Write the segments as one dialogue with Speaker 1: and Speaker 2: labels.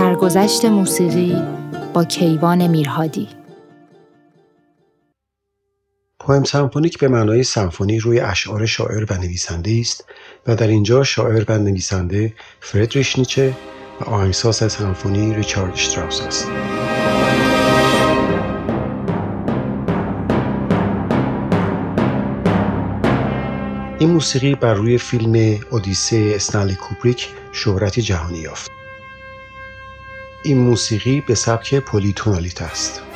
Speaker 1: سرگذشت موسیقی با کیوان میرهادی
Speaker 2: پویم سمفونیک به معنای سمفونی روی اشعار شاعر و نویسنده است و در اینجا شاعر و نویسنده فردریش نیچه و آهنگساز سمفونی ریچارد شتراوس است. این موسیقی بر روی فیلم اودیسه استنلی کوپریک شهرتی جهانی یافت. این موسیقی به سبک پلیتونالیت است.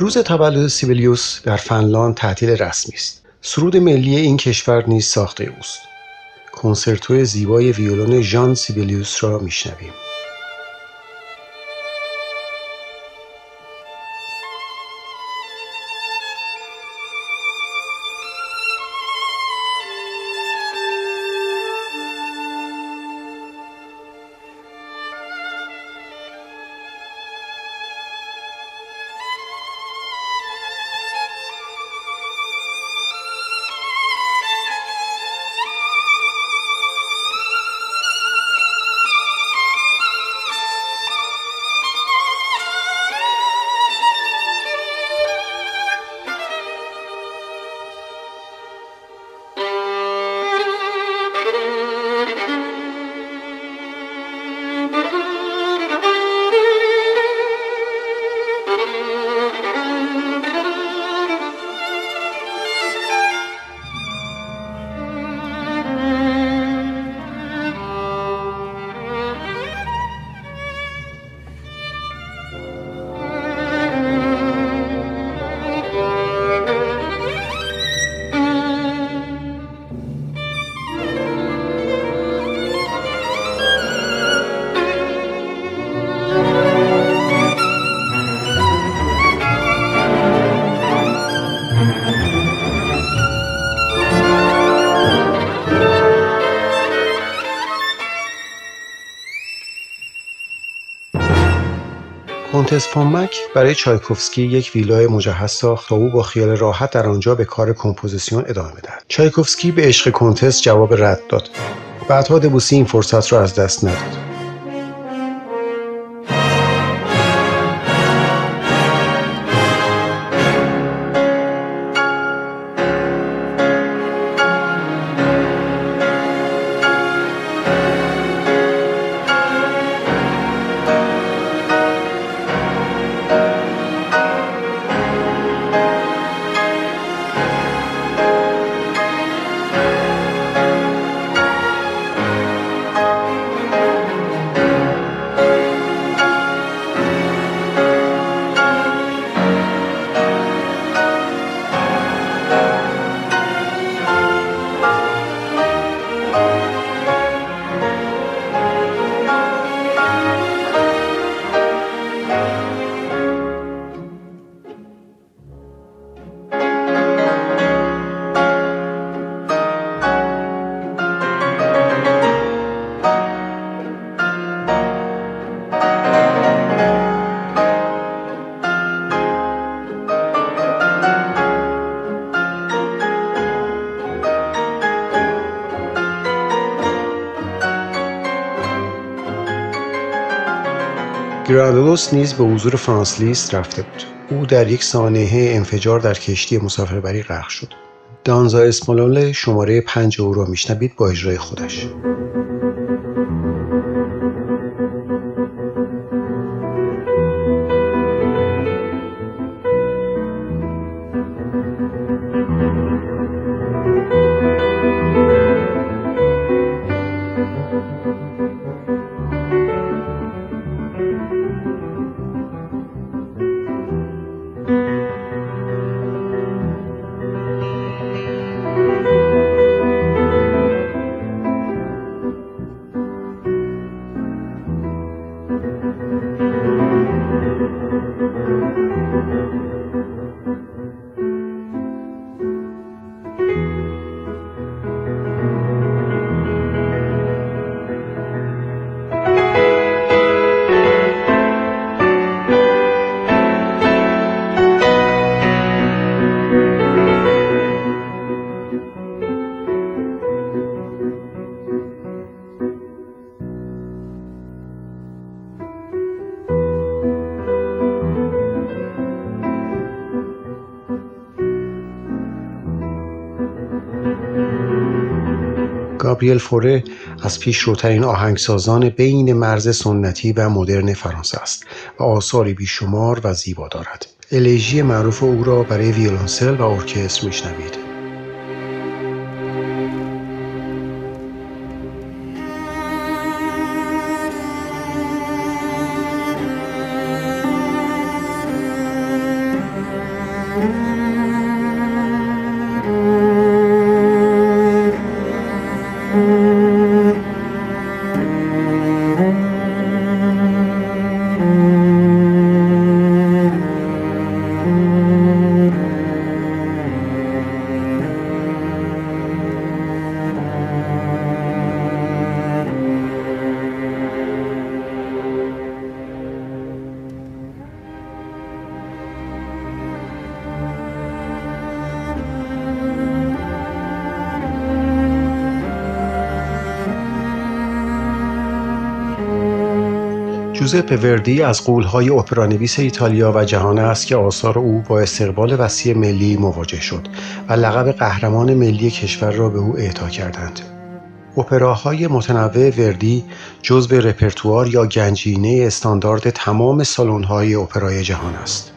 Speaker 2: روز تولد سیبلیوس در فنلاند تعطیل رسمی است. سرود ملی این کشور نیز ساخته اوست. کنسرتو زیبای ویولون ژان سیبلیوس را میشنویم. کنتس فون مک برای چایکوفسکی یک ویلای مجهز ساخت تا او با خیال راحت در آنجا به کار کمپوزیسیون ادامه بدهد چایکوفسکی به عشق کنتس جواب رد داد. بعدها دبوسی این فرصت را از دست نداد. گرادلوس نیز به حضور فرانس لیست رفته بود. او در یک سانحه انفجار در کشتی مسافربری غرق شد. دانزا اسمالول شماره پنج او را میشنوید با اجرای خودش. گابریل فوره از پیشروترین آهنگسازان بین مرز سنتی و مدرن فرانسه است و آثاری بیشمار و زیبا دارد. الیژی معروف او را برای ویولونسل و ارکستر میشنوید. جوزپ وردی از قولهای اپرانویس ایتالیا و جهان است که آثار او با استقبال وسیع ملی مواجه شد و لقب قهرمان ملی کشور را به او اعطا کردند. اپراهای متنوع وردی جزو رپرتوار یا گنجینه استاندارد تمام سالن‌های اپرای جهان است.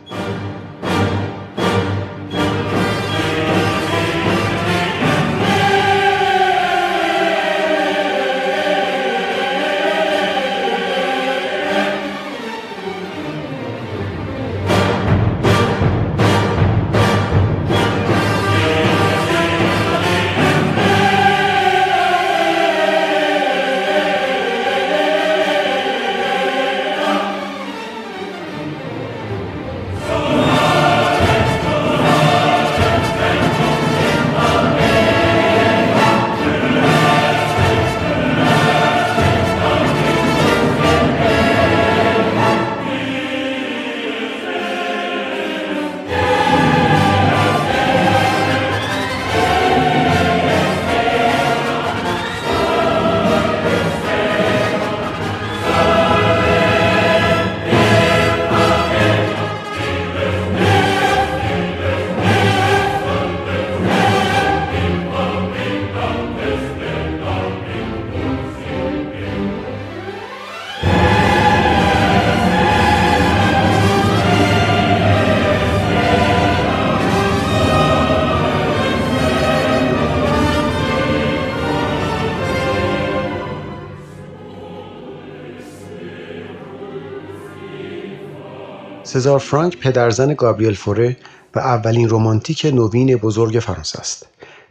Speaker 2: سزار فرانک پدرزن گابریل فوره و اولین رمانتیک نوین بزرگ فرانسه است.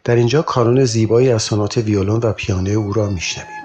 Speaker 2: در اینجا کانون زیبایی از سنات ویولون و پیانو او را میشنویم.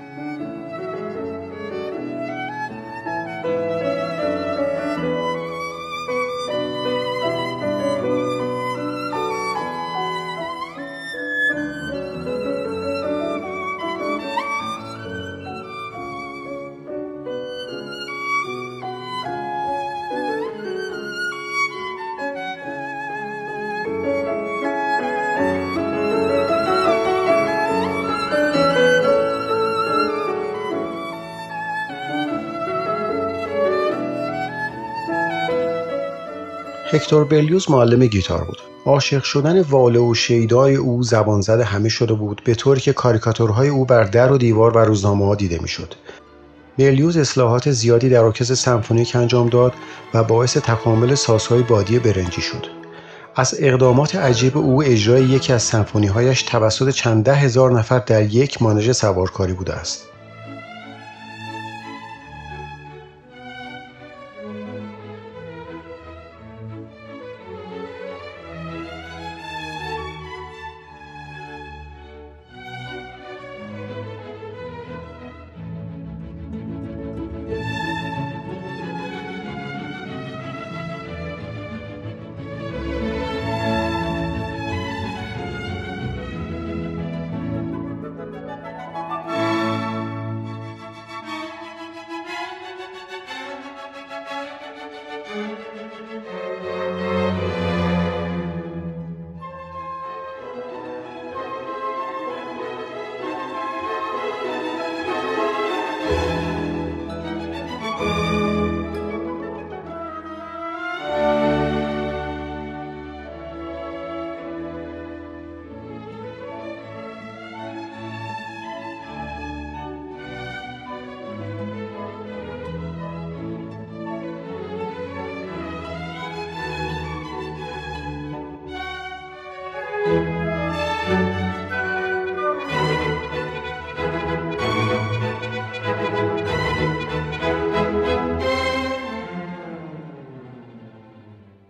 Speaker 2: هکتور بلیوز معلم گیتار بود. عاشق شدن واله و شیدای او زبان زده همه شده بود به طوری که کاریکاتورهای او بر در و دیوار و روزنامه ها دیده می‌شد. برلیوز اصلاحات زیادی در ارکستر سمفونیک انجام داد و باعث تکامل سازهای بادی برنجی شد. از اقدامات عجیب او اجرای یکی از سمفونیهایش توسط چند ده هزار نفر در یک مانژ سوارکاری بوده است.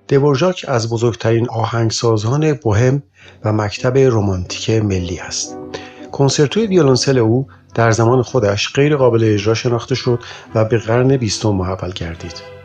Speaker 2: دورژاک از بزرگترین آهنگسازان بوهم و مکتب رمانتیک ملی است. کنسرتوی ویولنسل او در زمان خودش غیر قابل اجرا شناخته شد و به قرن بیستم محول گردید.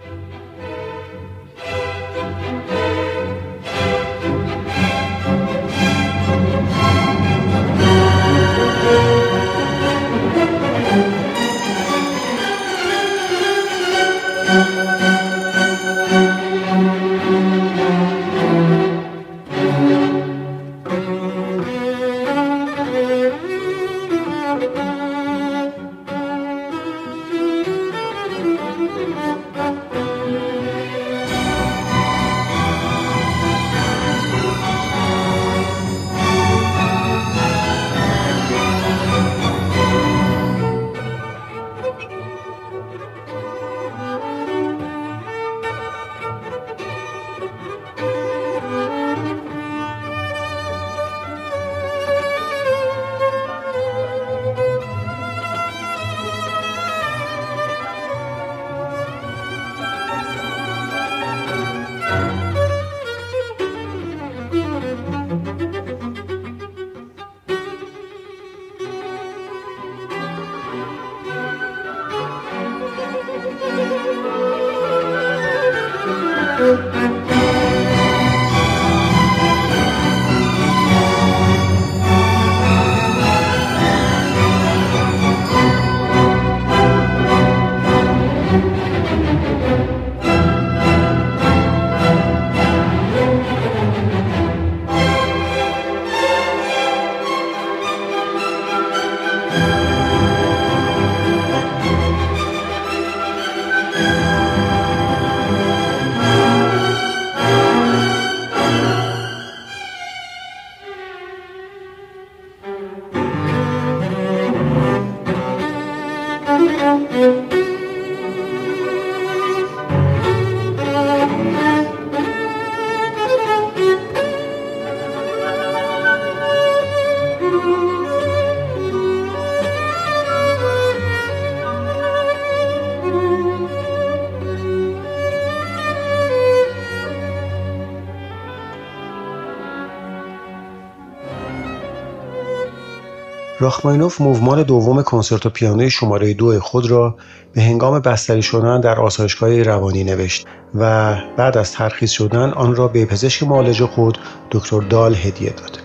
Speaker 2: راخماینوف موومان دوم کنسرتو پیانوی شماره دو خود را به هنگام بستری شدن در آسایشگاه روانی نوشت و بعد از ترخیص شدن آن را به پزشک معالج خود دکتر دال هدیه داد.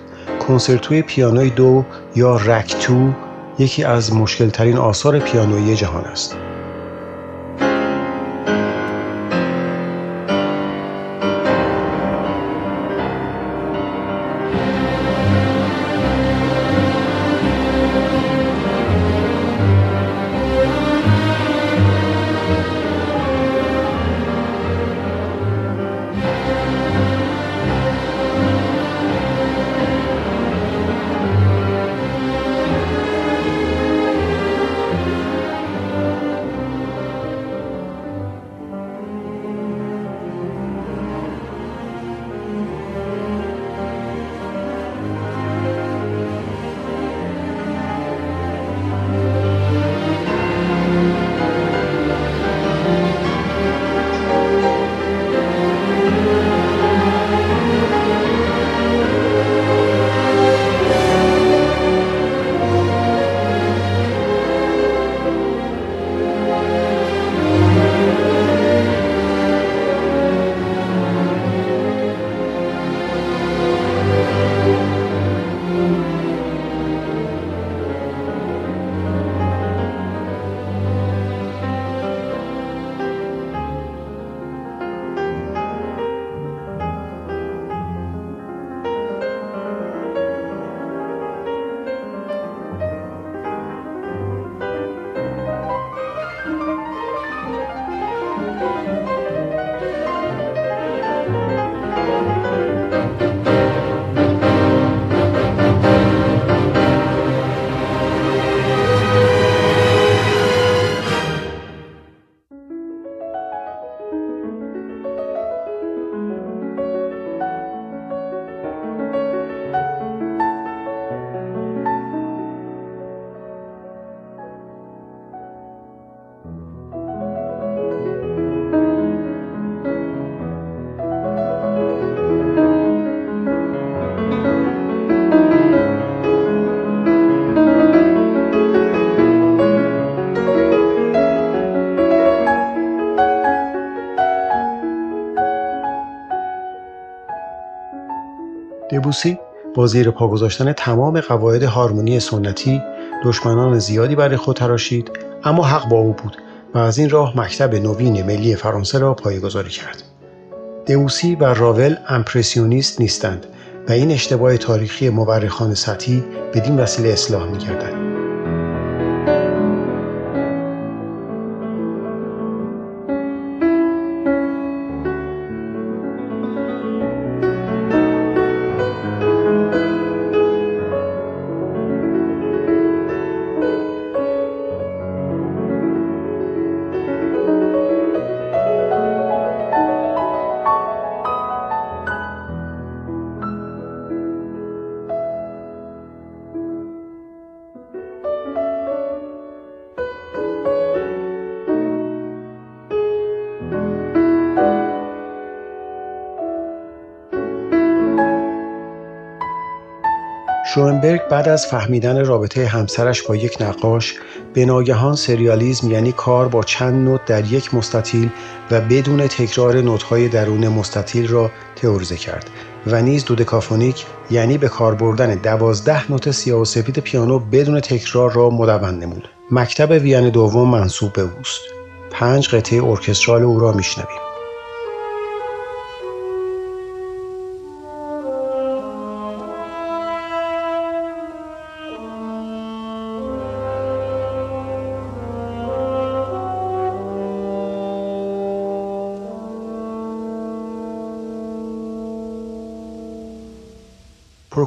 Speaker 2: کنسرتوی پیانوی دو یا رکتو یکی از مشکلترین آثار پیانویی جهان است. دبوسی با زیر پا گذاشتن تمام قواعد هارمونی سنتی دشمنان زیادی برای خود تراشید اما حق با او بود و از این راه مکتب نوین ملی فرانسه را پایگذاری کرد. دبوسی و راول امپرسیونیست نیستند و این اشتباه تاریخی مورخان سطحی بدین وسیله اصلاح می‌گردد شوئنبرگ بعد از فهمیدن رابطه همسرش با یک نقاش به ناگهان سریالیزم یعنی کار با چند نوت در یک مستطیل و بدون تکرار نوت‌های درون مستطیل را تئوریزه کرد و نیز دودکافونیک یعنی به کار بردن دوازده نوت سیاه و سفید پیانو بدون تکرار را مدون نمود. مکتب وین دوم منصوب به اوست. پنج قطعه ارکسترال او را میشنویم.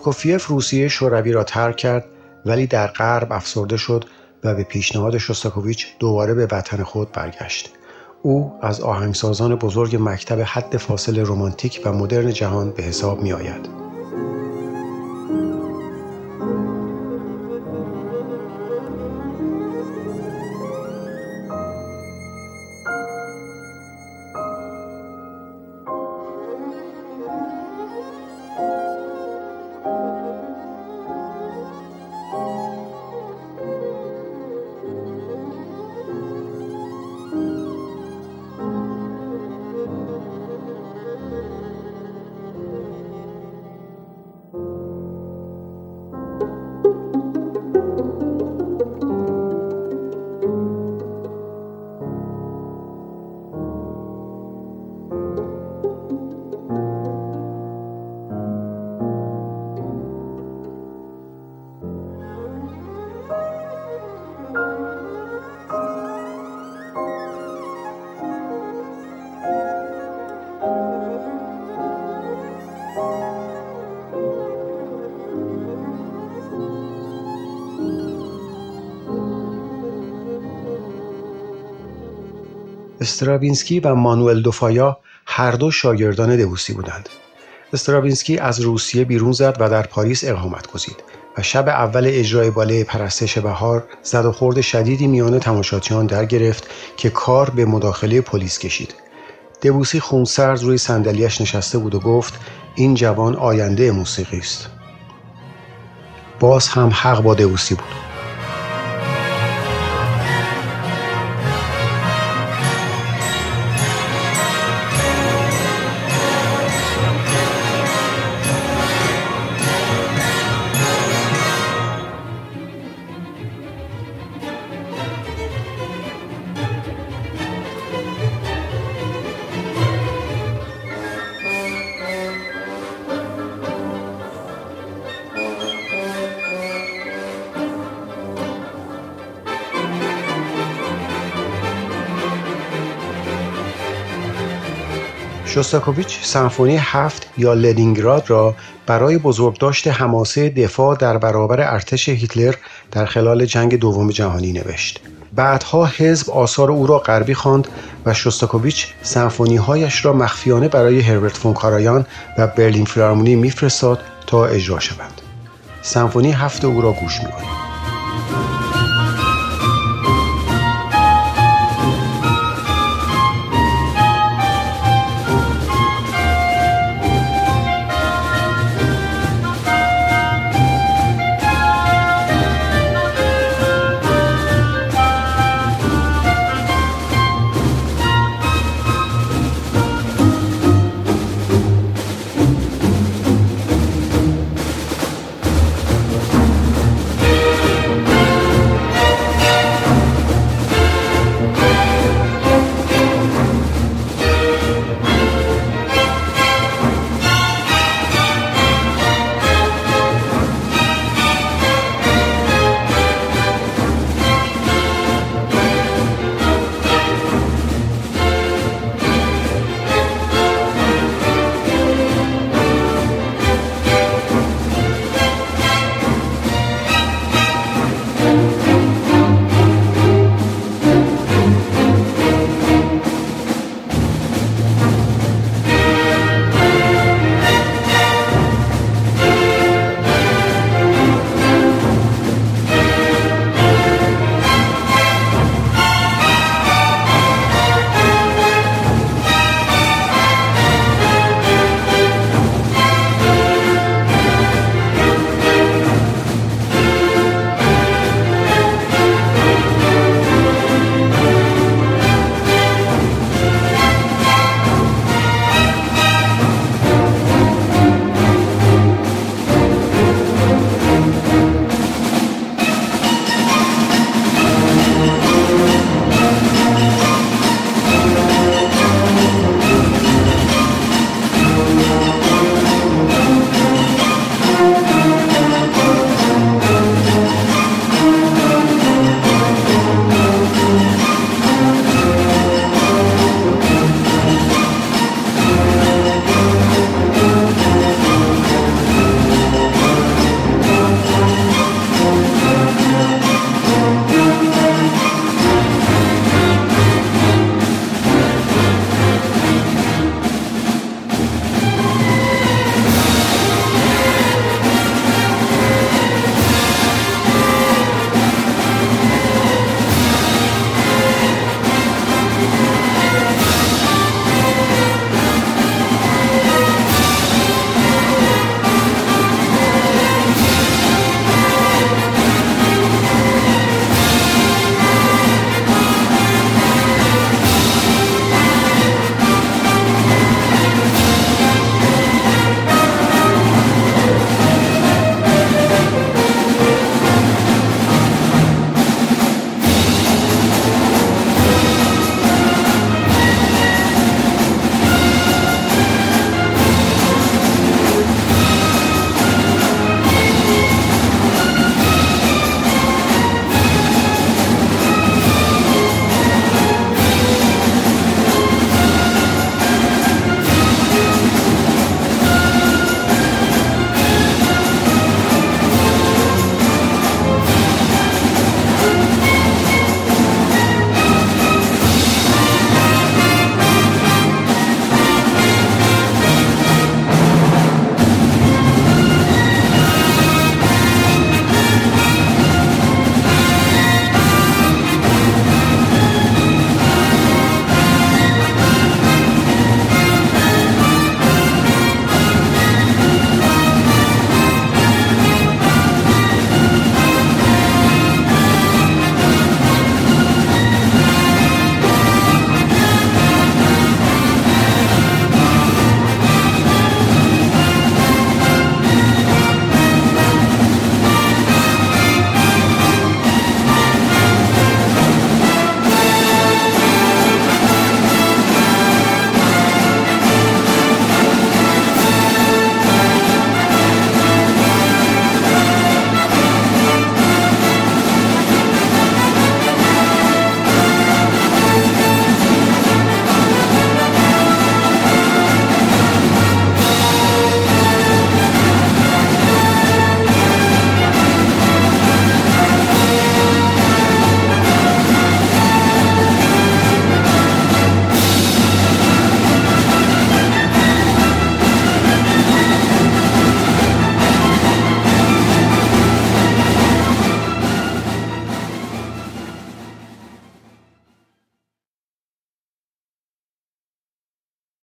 Speaker 2: پروکوفیف روسیه شوروی را ترک کرد ولی در غرب افسرده شد و به پیشنهاد شوستاکوویچ دوباره به وطن خود برگشت. او از آهنگسازان بزرگ مکتب حد فاصل رمانتیک و مدرن جهان به حساب می آید. استرابینسکی و مانوئل دوفایا هر دو شاگردان دبوسی بودند. استرابینسکی از روسیه بیرون زد و در پاریس اقامت گزید و شب اول اجرای باله پرستش بهار زد و خورد شدیدی میان تماشاچیان در گرفت که کار به مداخله پلیس کشید. دبوسی خونسرد روی صندلیاش نشسته بود و گفت این جوان آینده موسیقی است. باز هم حق با دبوسی بود. شوستاکوویچ سمفونی هفت یا لنینگراد را برای بزرگداشت حماسه دفاع در برابر ارتش هیتلر در خلال جنگ دوم جهانی نوشت. بعدها حزب آثار او را غربی خواند و شوستاکوویچ سمفونی هایش را مخفیانه برای هربرت فون کارایان و برلین فیلارمونی میفرستاد تا اجرا شوند. سمفونی هفت او را گوش می‌کنیم.